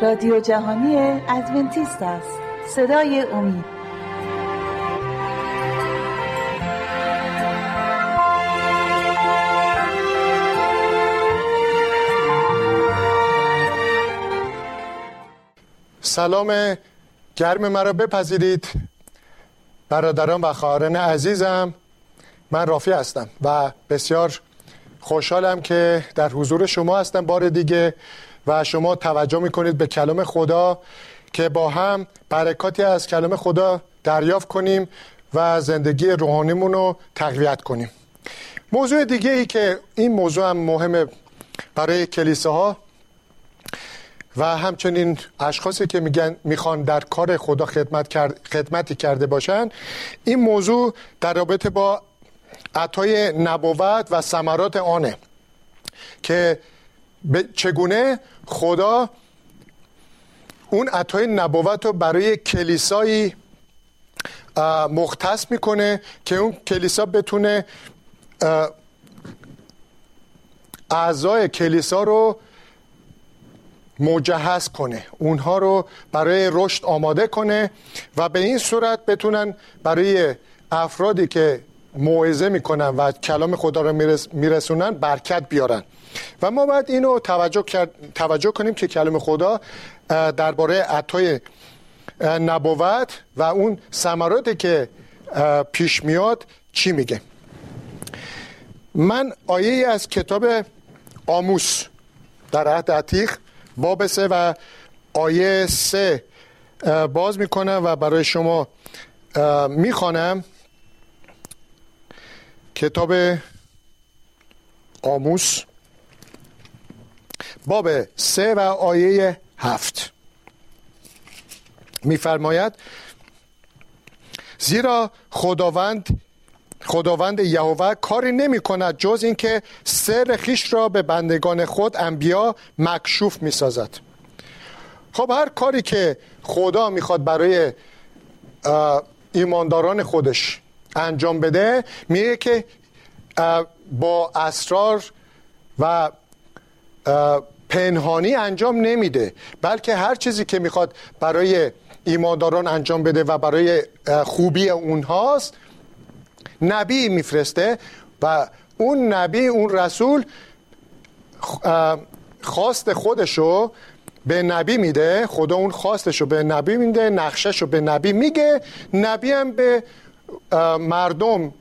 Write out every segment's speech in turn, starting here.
رادیو جهانی ادونتیست است. صدای امید. سلام. گرم مرا بپذیرید. برادران و خواهران عزیزم من رافی هستم و بسیار خوشحالم که در حضور شما هستم. بار دیگه و شما توجه می‌کنید به کلام خدا که با هم برکاتی از کلام خدا دریافت کنیم و زندگی روحانیمون رو تقویت کنیم. موضوع دیگه ای که این موضوع هم مهمه برای کلیساها و همچنین اشخاصی که میگن می‌خوان در کار خدا خدمت خدمتی کرده باشن این موضوع در رابطه با عطای نبوت و ثمرات آنه که چگونه خدا اون عطای نبوت رو برای کلیسایی مختص می‌کنه که اون کلیسا بتونه اعضای کلیسا رو مجهز کنه اونها رو برای رشد آماده کنه و به این صورت بتونن برای افرادی که موعظه می‌کنن و کلام خدا رو میرسونن برکت بیارن. و ما باید اینو توجه, کرد، توجه کنیم که کلام خدا درباره عطای نبوت و اون ثمراتی که پیش میاد چی میگه. من آیه از کتاب آموس در عهد عتیق باب سه و آیه سه باز می‌کنم و برای شما می‌خوانم. کتاب آموس باب سه و آیه هفت. میفرماید زیرا خداوند خداوند یهوه کاری نمی کند جز اینکه سر خیش را به بندگان خود انبیا مکشوف می سازد خب هر کاری که خدا می‌خواد برای ایمانداران خودش انجام بده میگه که با اسرار و پنهانی انجام نمیده بلکه هر چیزی که می‌خواد برای ایمانداران انجام بده و برای خوبی اونهاست نبی میفرسته و اون نبی اون رسول خواست خودشو به نبی میده خدا اون خواستشو به نبی میده نقششو به نبی میگه نبی هم به مردم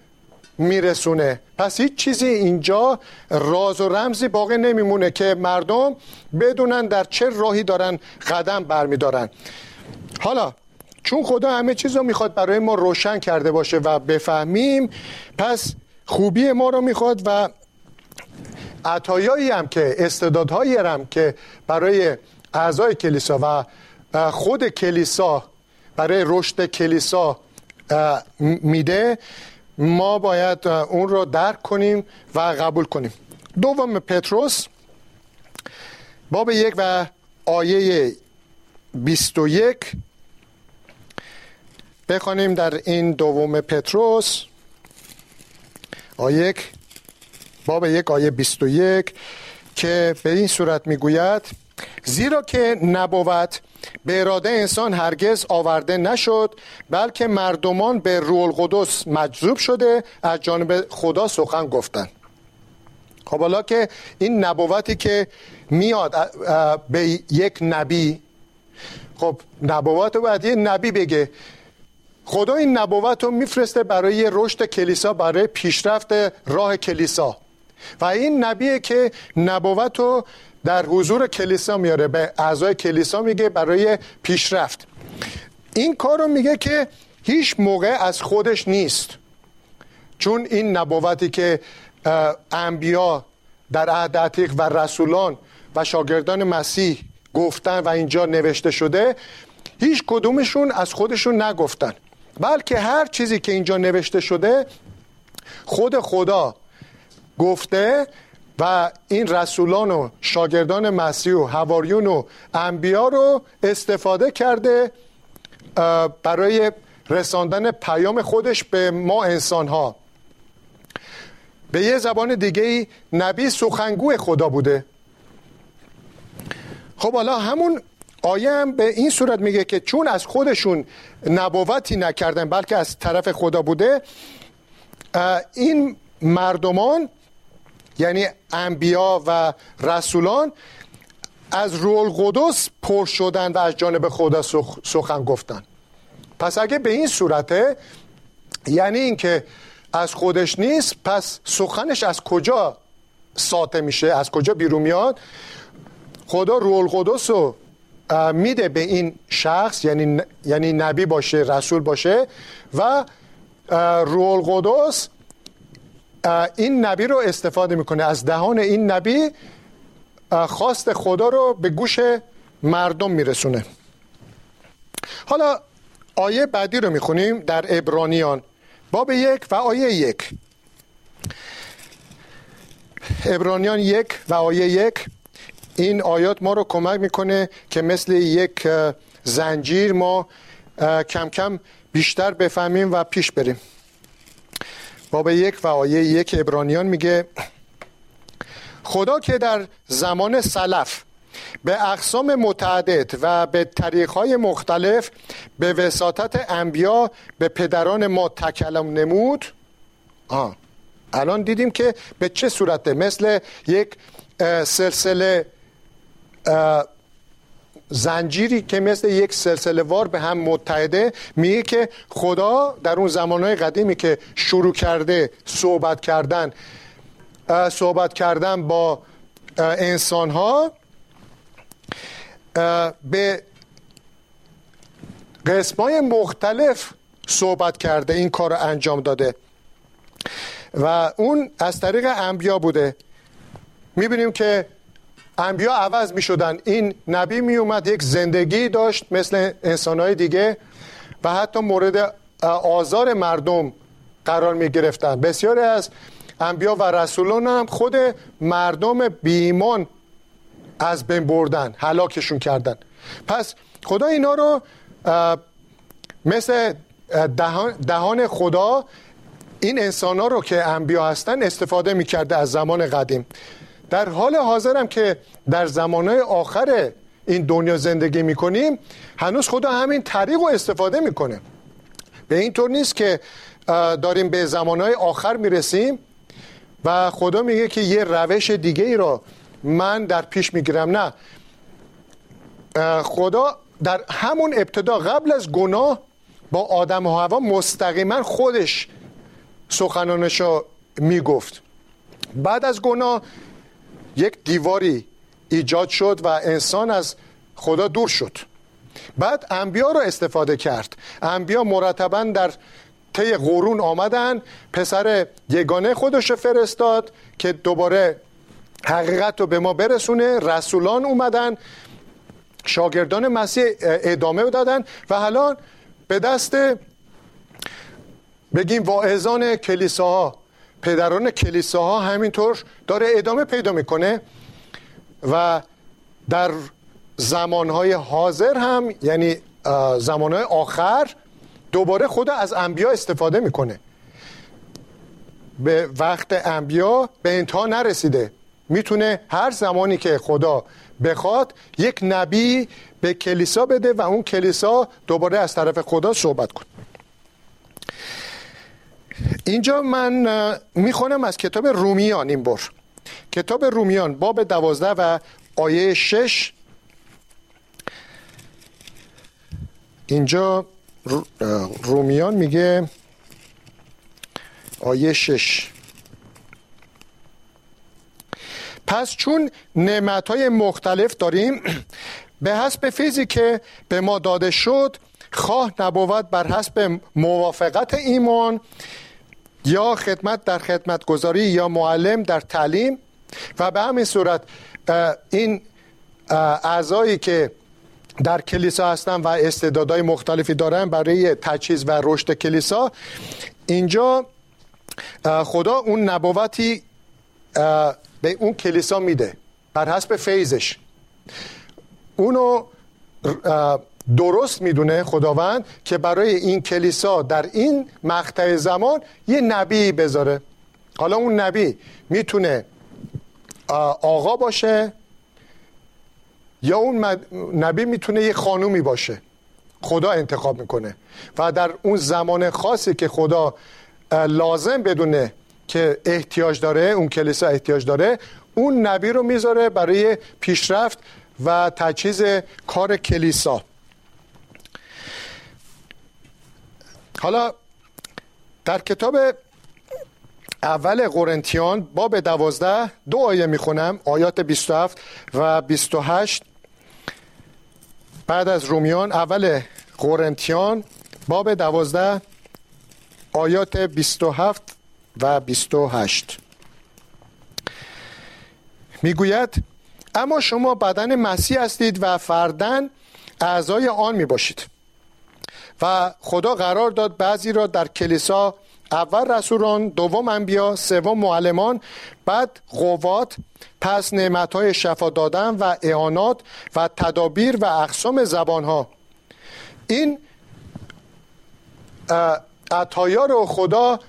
میرسونه. پس هیچ چیزی اینجا راز و رمزی باقی نمیمونه که مردم بدونن در چه راهی دارن قدم برمیدارن. حالا چون خدا همه چیز رو می‌خواد برای ما روشن کرده باشه و بفهمیم پس خوبی ما رو می‌خواد و عطایایی هم که استعدادهایی هم که برای اعضای کلیسا و خود کلیسا برای رشد کلیسا میده ما باید اون رو درک کنیم و قبول کنیم. دوم پتروس باب یک و آیه 21 بخوانیم در این دوم پتروس. آیه باب یک آیه 21 که به این صورت می‌گوید زیرا که نبوت به اراده انسان هرگز آورده نشد بلکه مردمان به روح القدس مجذوب شده از جانب خدا سخن گفتند خب حالا که این نبوتی که میاد به یک نبی خب نبوت باید یه نبی بگه. خدا این نبوت رو میفرسته برای رشد کلیسا برای پیشرفت راه کلیسا. و این نبیه که نبوت رو در حضور کلیسا میاره به اعضای کلیسا میگه برای پیشرفت. این کار رو میگه که هیچ موقع از خودش نیست. چون این نبوتی که انبیا در عهد و رسولان و شاگردان مسیح گفتن و اینجا نوشته شده هیچ کدومشون از خودشون نگفتن. بلکه هر چیزی که اینجا نوشته شده خود خدا گفته و این رسولان و شاگردان مسیح و هواریون و انبیا رو استفاده کرده برای رساندن پیام خودش به ما انسان ها به یه زبان دیگه ای نبی سخنگوی خدا بوده. خب حالا همون آیه هم به این صورت میگه که چون از خودشون نبوتی نکردن بلکه از طرف خدا بوده این مردمان یعنی انبیا و رسولان از رول قدس پر شدن و از جانب خدا سخن گفتن. پس اگه به این صورته یعنی اینکه از خودش نیست پس سخنش از کجا ساته میشه؟ از کجا بیرون میاد؟ خدا رول قدس رو میده به این شخص یعنی یعنی نبی باشه رسول باشه و رول قدس این نبی رو استفاده می‌کنه. از دهان این نبی خواست خدا رو به گوش مردم میرسونه. حالا آیه بعدی رو می‌خونیم در ابرانیان باب یک و آیه یک. ابرانیان یک و آیه یک. این آیات ما رو کمک می‌کنه که مثل یک زنجیر ما کم کم بیشتر بفهمیم و پیش بریم. باب یک و آیه یک ابرانیان میگه خدا که در زمان سلف به اقسام متعدد و به طریقهای مختلف به وساطت انبیا به پدران ما تکلم نمود آه. الان دیدیم که به چه صورته مثل یک سلسله زنجیری که مثل یک سلسله وار به هم متحده میگه که خدا در اون زمانهای قدیمی که شروع کرده صحبت کردن صحبت کردن با انسان ها به قسمای مختلف صحبت کرده این کار رو انجام داده. و اون از طریق انبیا بوده. می‌بینیم که انبیا عوض می شدن این نبی می اومد یک زندگی داشت مثل انسانهای دیگه و حتی مورد آزار مردم قرار می گرفتن بسیاری از انبیا و رسولان هم خود مردم بیمان از بین بردن هلاکشون کردن. پس خدا اینا رو مثل دهان, دهان خدا این انسان ها رو که انبیا هستن استفاده می‌کرده از زمان قدیم. در حال حاضرم که در زمانهای آخر این دنیا زندگی می‌کنیم هنوز خدا همین طریق رو استفاده می‌کنه. به این طور نیست که داریم به زمانهای آخر می‌رسیم و خدا میگه که یه روش دیگه ای رو من در پیش می‌گیرم. نه. خدا در همون ابتدا قبل از گناه با آدم و هوا مستقیما خودش سخنانش رو می‌گفت. بعد از گناه یک دیواری ایجاد شد و انسان از خدا دور شد. بعد انبیا رو استفاده کرد. انبیا مرتبا در طی قرون آمدن پسر یگانه خودش فرستاد که دوباره حقیقت رو به ما برسونه. رسولان اومدن شاگردان مسیح ادامه دادن و حالا به دست بگیم واعظان کلیساها پدران کلیساها همینطور داره ادامه پیدا می‌کنه و در زمانهای حاضر هم یعنی زمانهای آخر دوباره خدا از انبیا استفاده می‌کنه. به وقت انبیا به انتها نرسیده. می‌تونه هر زمانی که خدا بخواد یک نبی به کلیسا بده و اون کلیسا دوباره از طرف خدا صحبت کنه. اینجا من می‌خونم از کتاب رومیان این بار کتاب رومیان باب دوازده و آیه شش. اینجا رومیان میگه آیه شش. پس چون نعمت های مختلف داریم به حسب فیزی که به ما داده شد خواه نبود بر حسب موافقت ایمان یا خدمت در خدمت گذاری یا معلم در تعلیم و به همین صورت این اعضایی که در کلیسا هستن و استعدادهای مختلفی دارن برای تجهیز و رشد کلیسا اینجا خدا اون نبوتی به اون کلیسا میده بر حسب فیضش. اونو درست می‌دونه خداوند که برای این کلیسا در این مقطع زمان یه نبی بذاره. حالا اون نبی می‌تونه آقا باشه یا اون نبی می‌تونه یه خانومی باشه. خدا انتخاب می‌کنه. و در اون زمان خاصی که خدا لازم بدونه که احتیاج داره اون کلیسا احتیاج داره اون نبی رو می‌ذاره برای پیشرفت و تجهیز کار کلیسا. حالا در کتاب اول قرنتیان باب دوازده دو آیه می‌خونم آیات 27 و 28 بعد از رومیان اول قرنتیان باب دوازده آیات 27 و 28 می‌گوید اما شما بدن مسیح هستید و فردن اعضای آن می باشید و خدا قرار داد بعضی را در کلیسا اول رسولان دوم انبیا سوم معلمان بعد قوات پس نعمتهای شفا دادن و اعانات و تدابیر و اقسام زبانها. این عطایا رو خدا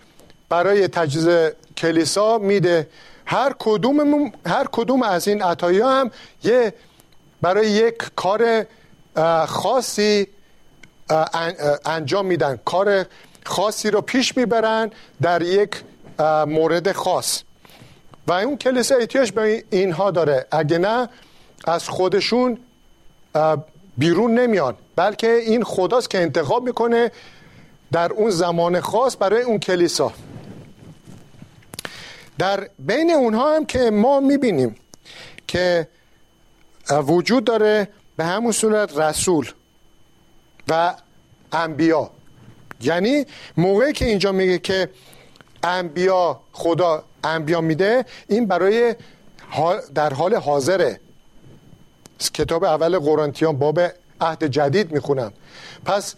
برای تجهیز کلیسا میده. هر کدوم هر کدوم از این عطایا هم یه برای یک کار خاصی انجام میدن. کار خاصی رو پیش می‌برن در یک مورد خاص. و اون کلیسا احتیاج به اینها داره. اگه نه از خودشون بیرون نمیان. بلکه این خداست که انتخاب می‌کنه در اون زمان خاص برای اون کلیسا. در بین اونها هم که ما می‌بینیم که وجود داره به همون صورت رسول. و انبیا. یعنی موقعی که اینجا میگه که انبیا خدا انبیا میده این برای در حال حاضره. کتاب اول قرنتیان باب عهد جدید می‌خونم. پس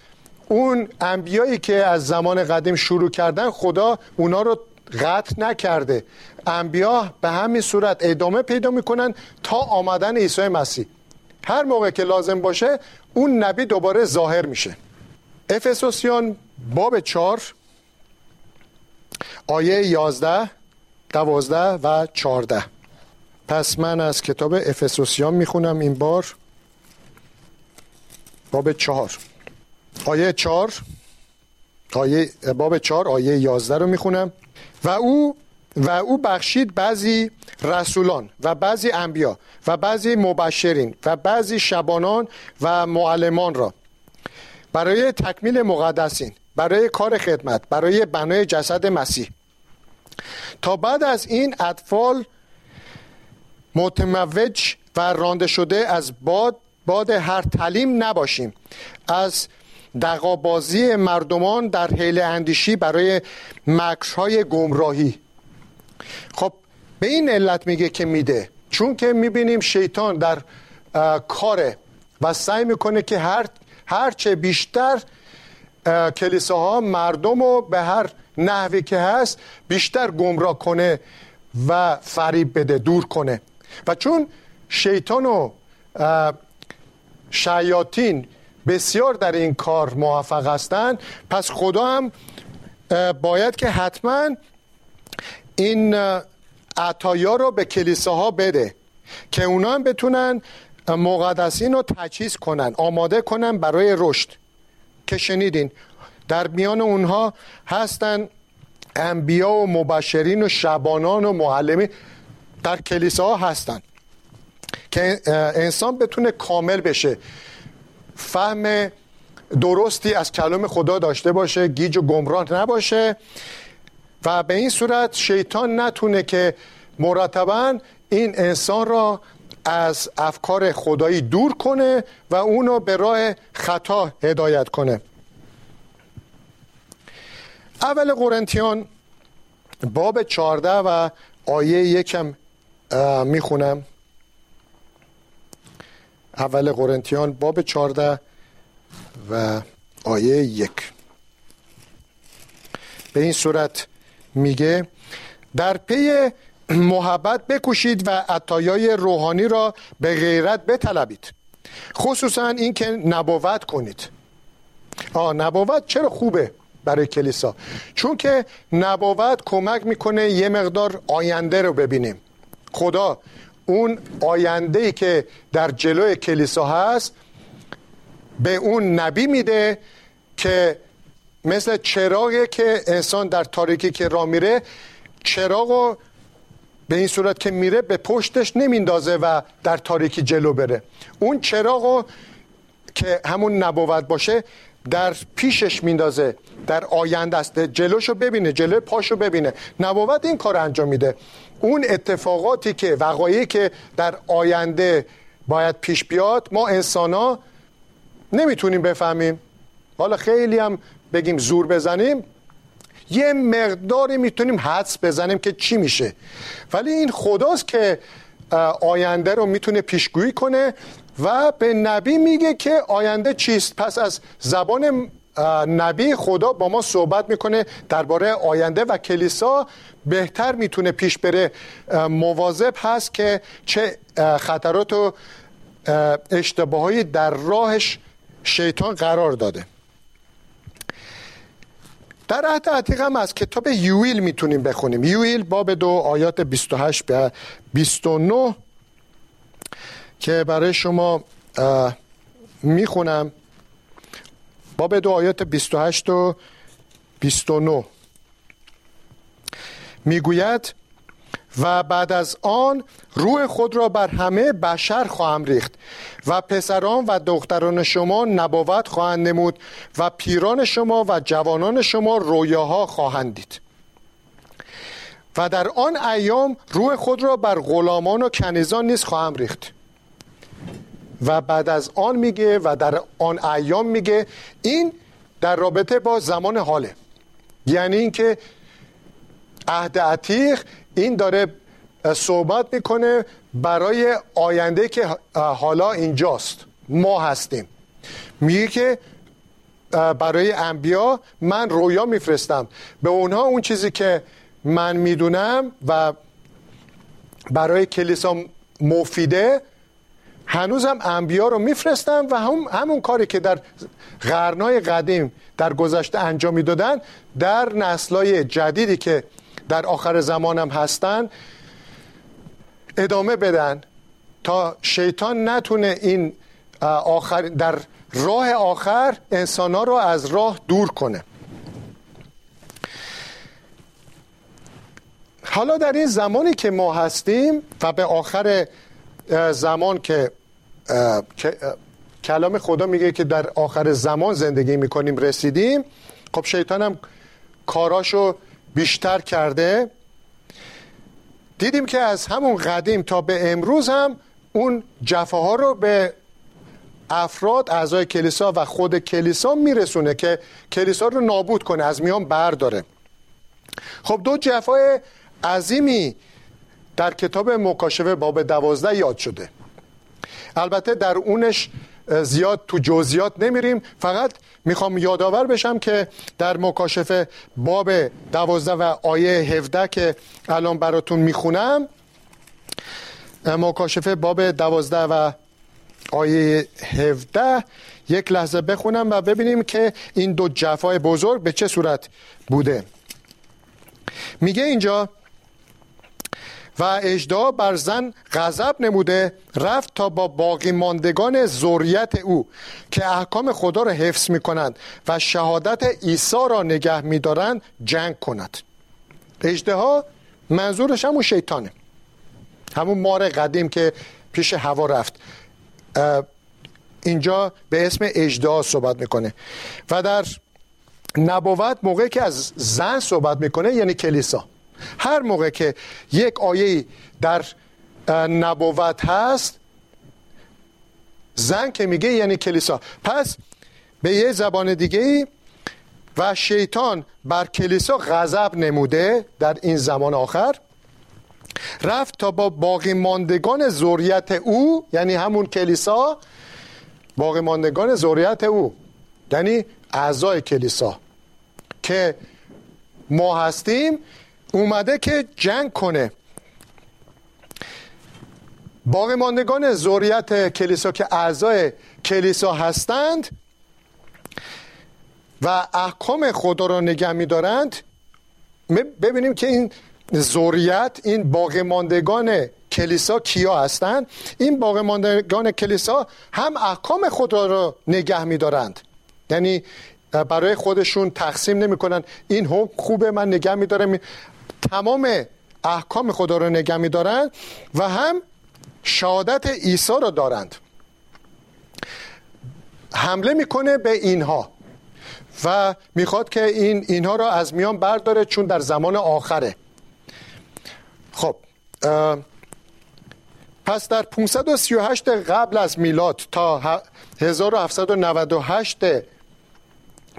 اون انبیایی که از زمان قدیم شروع کردن خدا اونا رو قطع نکرده. انبیا به همین صورت ادامه پیدا می‌کنن تا آمدن عیسی مسیح. هر موقع که لازم باشه اون نبی دوباره ظاهر میشه. افسوسیان باب چار آیه یازده دوازده و چارده پس من از کتاب افسوسیان می‌خونم این بار. باب چهار. آیه چهار آیه باب چهار آیه یازده رو می‌خونم. و او و او بخشید بعضی رسولان و بعضی انبیا و بعضی مبشرین و بعضی شبانان و معلمان را. برای تکمیل مقدسین برای کار خدمت برای بنای جسد مسیح. تا بعد از این اطفال متموج و رانده شده از باد باد هر تعلیم نباشیم. از دقابازی مردمان در حیل اندیشی برای مکرهای گمراهی. خب به این علت میگه که میده. چون که می‌بینیم شیطان در کاره و سعی می‌کنه که هر هرچه بیشتر کلیساها مردم رو به هر نحوی که هست بیشتر گمراه کنه و فریب بده دور کنه. و چون شیطان و شیاطین بسیار در این کار موفق هستند پس خدا هم باید که حتما این عطایا رو به کلیساها بده که اونا هم بتونن مقدسین رو تجهیز کنن آماده کنن برای رشد. که شنیدین در میان اونها هستن انبیا و مبشرین و شبانان و معلمین در کلیساها هستن. که انسان بتونه کامل بشه. فهم درستی از کلام خدا داشته باشه گیج و گمراه نباشه. و به این صورت شیطان نتونه که مرتبا این انسان را از افکار خدایی دور کنه و اونو به راه خطا هدایت کنه. اول قرنتیان باب چارده و آیه یکم می‌خونم. اول قرنتیان باب چارده و آیه یک. به این صورت میگه در پی محبت بکوشید و عطایای روحانی را به غیرت بطلبید. خصوصا اینکه نبوت کنید. آه نبوت چرا خوبه برای کلیسا؟ چون که نبوت کمک می‌کنه یه مقدار آینده رو ببینیم. خدا اون آینده ای که در جلوی کلیسا هست به اون نبی میده که مثل چراغی که انسان در تاریکی که را میره چراغ به این صورت که میره به پشتش نمیندازه و در تاریکی جلو بره. اون چراغ که همون نبوت باشه در پیشش میندازه در آینده است. جلوشو ببینه جلو پاشو ببینه. نبوت این کار انجام میده. اون اتفاقاتی که وقایعی که در آینده باید پیش بیاد ما انسان ها نمی‌تونیم بفهمیم. حالا خیلی هم بگیم زور بزنیم یه مقداری می‌تونیم حدس بزنیم که چی میشه. ولی این خداست که آینده رو می‌تونه پیشگویی کنه و به نبی میگه که آینده چیست. پس از زبان نبی خدا با ما صحبت می‌کنه درباره آینده و کلیسا. بهتر می‌تونه پیش بره. مواظب هست که چه خطرات و اشتباهایی در راهش شیطان قرار داده. در عهد عتیق هم از کتاب یویل می‌تونیم بخونیم. یویل باب دو آیات 28 به 29 که برای شما می‌خونم. باب دو آیات 28 و 29 می‌گوید و بعد از آن روح خود را بر همه بشر خواهم ریخت و پسران و دختران شما نبوت خواهند نمود و پیران شما و جوانان شما رویاها خواهند دید. و در آن ایام روح خود را بر غلامان و کنیزان نیز خواهم ریخت. و بعد از آن میگه و در آن ایام میگه این در رابطه با زمان حاله. یعنی اینکه عهد عتیق این داره صحبت می‌کنه برای آینده که حالا اینجاست. ما هستیم. میگه که برای انبیا من رویا میفرستم. به اونها اون چیزی که من می‌دونم و برای کلیسا مفیده هنوزم انبیا رو میفرستم و هم همون کاری که در قرنهای قدیم در گذشته انجام می‌دادن در نسلای جدیدی که در آخر زمانم هستن ادامه بدن تا شیطان نتونه این آخر در راه آخر انسان ها رو از راه دور کنه. حالا در این زمانی که ما هستیم و به آخر زمان که کلام خدا میگه که در آخر زمان زندگی می‌کنیم رسیدیم خب شیطان هم کاراشو بیشتر کرده. دیدیم که از همون قدیم تا به امروز هم اون جفاها رو به افراد اعضای کلیسا و خود کلیسا میرسونه که کلیسا رو نابود کنه از میان برداره. خب دو جفای عظیمی در کتاب مکاشفه باب دوازده یاد شده. البته در اونش زیاد تو جزئیات نمیریم. فقط می‌خوام یادآور بشم که در مکاشفه باب دوازده و آیه هفده که الان براتون می‌خونم مکاشفه باب دوازده و آیه هفده. یک لحظه بخونم و ببینیم که این دو جفای بزرگ به چه صورت بوده. میگه اینجا و اجدا بر زن غضب نموده رفت تا با باقی ماندگان زوریت او که احکام خدا را حفظ می کنند و شهادت عیسی را نگه می دارند جنگ کند. اجده منظورش همون شیطانه. همون مار قدیم که پیش هوا رفت. اینجا به اسم اجده صحبت می‌کنه. و در نبوت موقعی که از زن صحبت می‌کنه یعنی کلیسا. هر موقع که یک آیه در نبوت هست زن که میگه یعنی کلیسا. پس به یه زبان دیگه ای و شیطان بر کلیسا غضب نموده در این زمان آخر رفت تا با باقی ماندگان زوریت او یعنی همون کلیسا باقی ماندگان زوریت او یعنی اعضای کلیسا که ما هستیم اومده که جنگ کنه. باقی ماندگان زوریت کلیسا که اعضای کلیسا هستند و احکام خدا را نگه میدارند ببینیم که این زوریت این باقی ماندگان کلیسا کیا هستند. این باقی ماندگان کلیسا هم احکام خدا رو نگه میدارند. یعنی برای خودشون تقسیم نمی‌کنن. این حکم خوبه من نگه میدارم. تمام احکام خدا رو نگه و هم شهادت عیسی رو دارند. حمله می‌کنه به اینها و می‌خواد که این اینها را از میان برداره چون در زمان آخره. خب پس در 538 قبل از میلاد تا 1798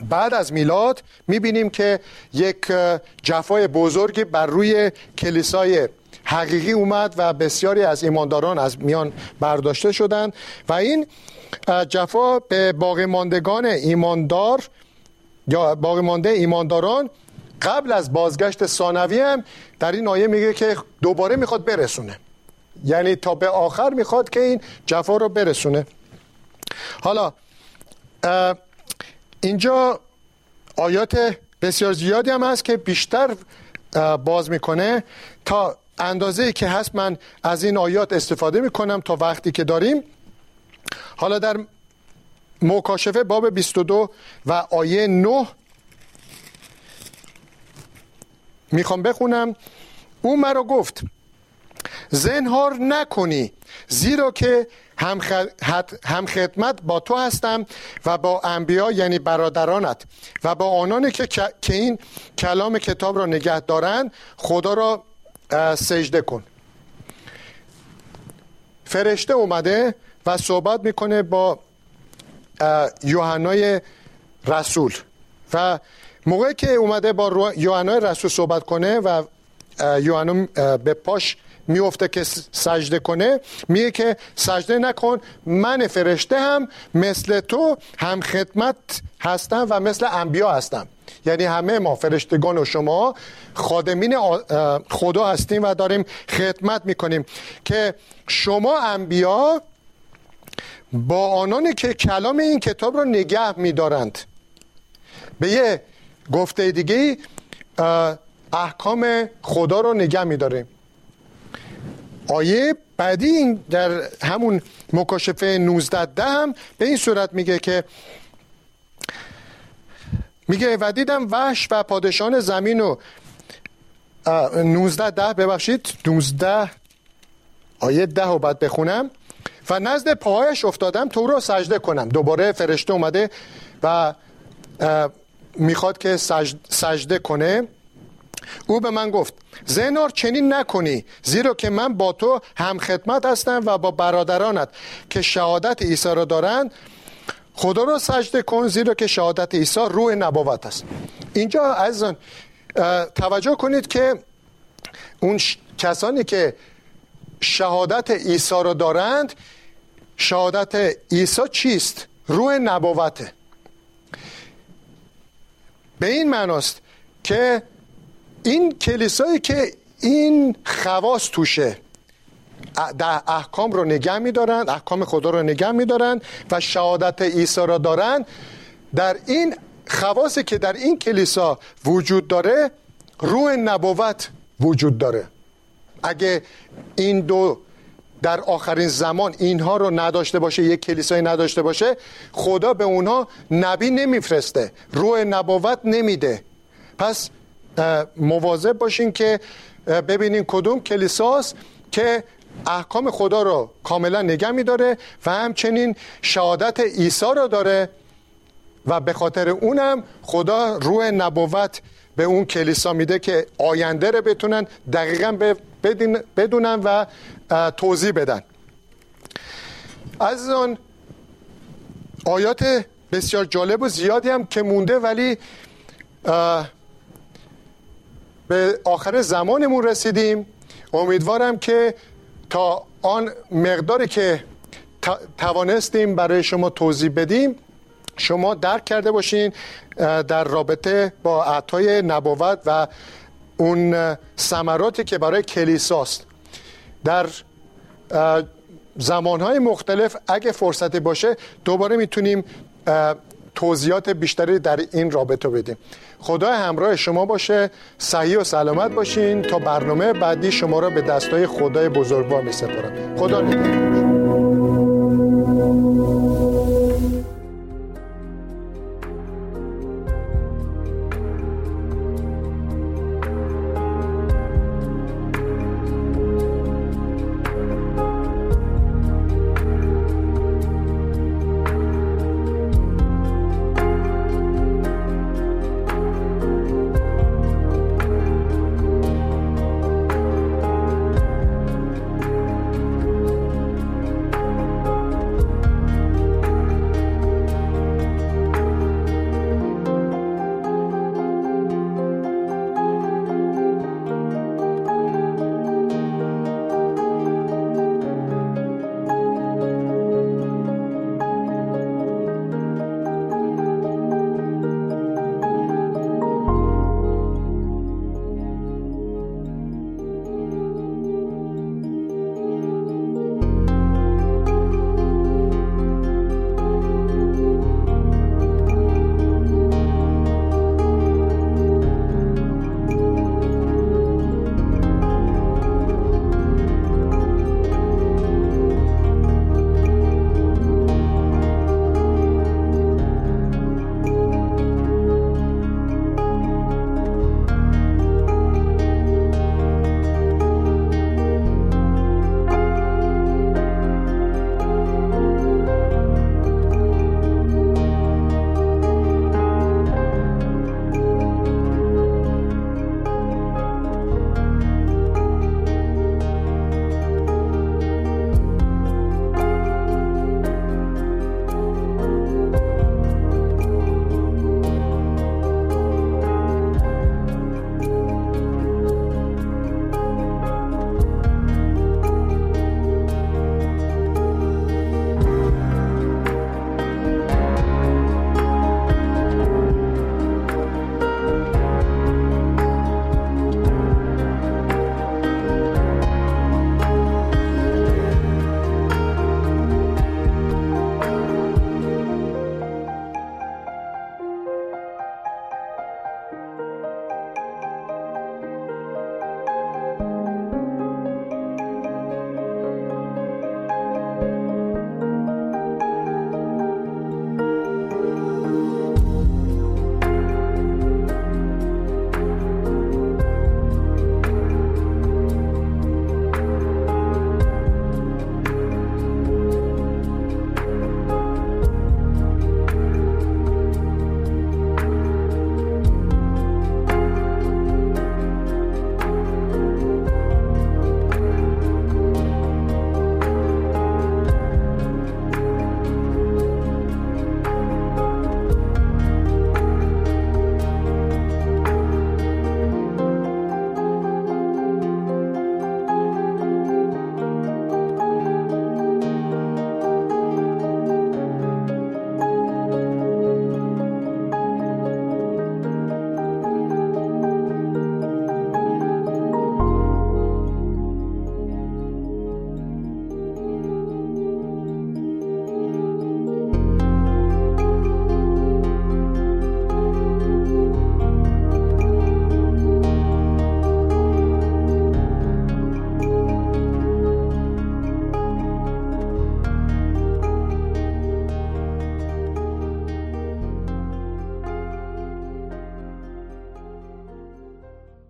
بعد از میلاد می‌بینیم که یک جفای بزرگی بر روی کلیسای حقیقی اومد و بسیاری از ایمانداران از میان برداشته شدند و این جفا به باقی ماندگان ایماندار یا باقی مانده ایمانداران قبل از بازگشت ثانوی هم در این آیه میگه که دوباره می‌خواد برسونه. یعنی تا به آخر می‌خواد که این جفا رو برسونه. حالا اینجا آیات بسیار زیادی هم هست که بیشتر باز می‌کنه تا اندازه که هست من از این آیات استفاده می‌کنم تا وقتی که داریم. حالا در مکاشفه باب 22 و آیه 9 می‌خوام بخونم. او مرا گفت زنهار نکنی زیرا که هم, هم خدمت با تو هستم و با انبیا یعنی برادرانت و با آنانی که, که این کلام کتاب را نگه دارند خدا را سجده کن. فرشته اومده و صحبت می‌کنه با یوحنای رسول و موقعی که اومده با یوحنای رسول صحبت کنه و یوحنا به پاش میفته که سجده کنه میگه که سجده نکن من فرشته هم مثل تو هم خدمت هستم و مثل انبیا هستم. یعنی همه ما فرشتگان و شما خادمین خدا هستیم و داریم خدمت می‌کنیم که شما انبیا با آنانی که کلام این کتاب رو نگه میدارند. به یه گفته دیگه احکام خدا رو نگه میداریم. آیه بعدی در همون مکاشفه 19 ده هم به این صورت میگه که میگه و دیدم وحش و پادشان زمین و 19 ده ببخشید 19 آیه ده رو باید بخونم. و نزد پاهایش افتادم تو رو سجده کنم. دوباره فرشته اومده و می‌خواد که سجده کنه. او به من گفت زنار چنین نکنی زیرا که من با تو هم خدمت هستم و با برادرانت که شهادت عیسی را دارند. خدا را سجده کن زیرا که شهادت عیسی روح نبوت است. اینجا از توجه کنید که اون کسانی که شهادت عیسی را دارند شهادت عیسی چیست؟ روح نبوته. به این معناست که این کلیسایی که این خواست توشه در احکام رو نگه میدارند احکام خدا رو نگه میدارند و شهادت عیسی را دارند در این خواصی که در این کلیسا وجود داره روح نبوت وجود داره. اگه این دو در آخرین زمان اینها رو نداشته باشه یک کلیسای نداشته باشه خدا به اونها نبی نمیفرسته روح نبوت نمیده. پس مواظب باشین که ببینین کدوم کلیساست که احکام خدا رو کاملا نگه میداره و همچنین شهادت عیسی رو داره و به خاطر اونم خدا روح نبوت به اون کلیسا میده که آینده رو بتونن دقیقا بدونن و توضیح بدن. از آن آیات بسیار جالب و زیادی هم که مونده ولی به آخر زمانمون رسیدیم. امیدوارم که تا آن مقداری که توانستیم برای شما توضیح بدیم شما درک کرده باشین در رابطه با عطای نبوت و اون ثمراتی که برای کلیساست. در زمانهای مختلف اگه فرصتی باشه دوباره می‌تونیم توضیحات بیشتری در این رابطه بدیم. خدا همراه شما باشه. صحیح و سلامت باشین. تا برنامه بعدی شما را به دستای خدای بزرگوار می سپارم. خدا نگهدار.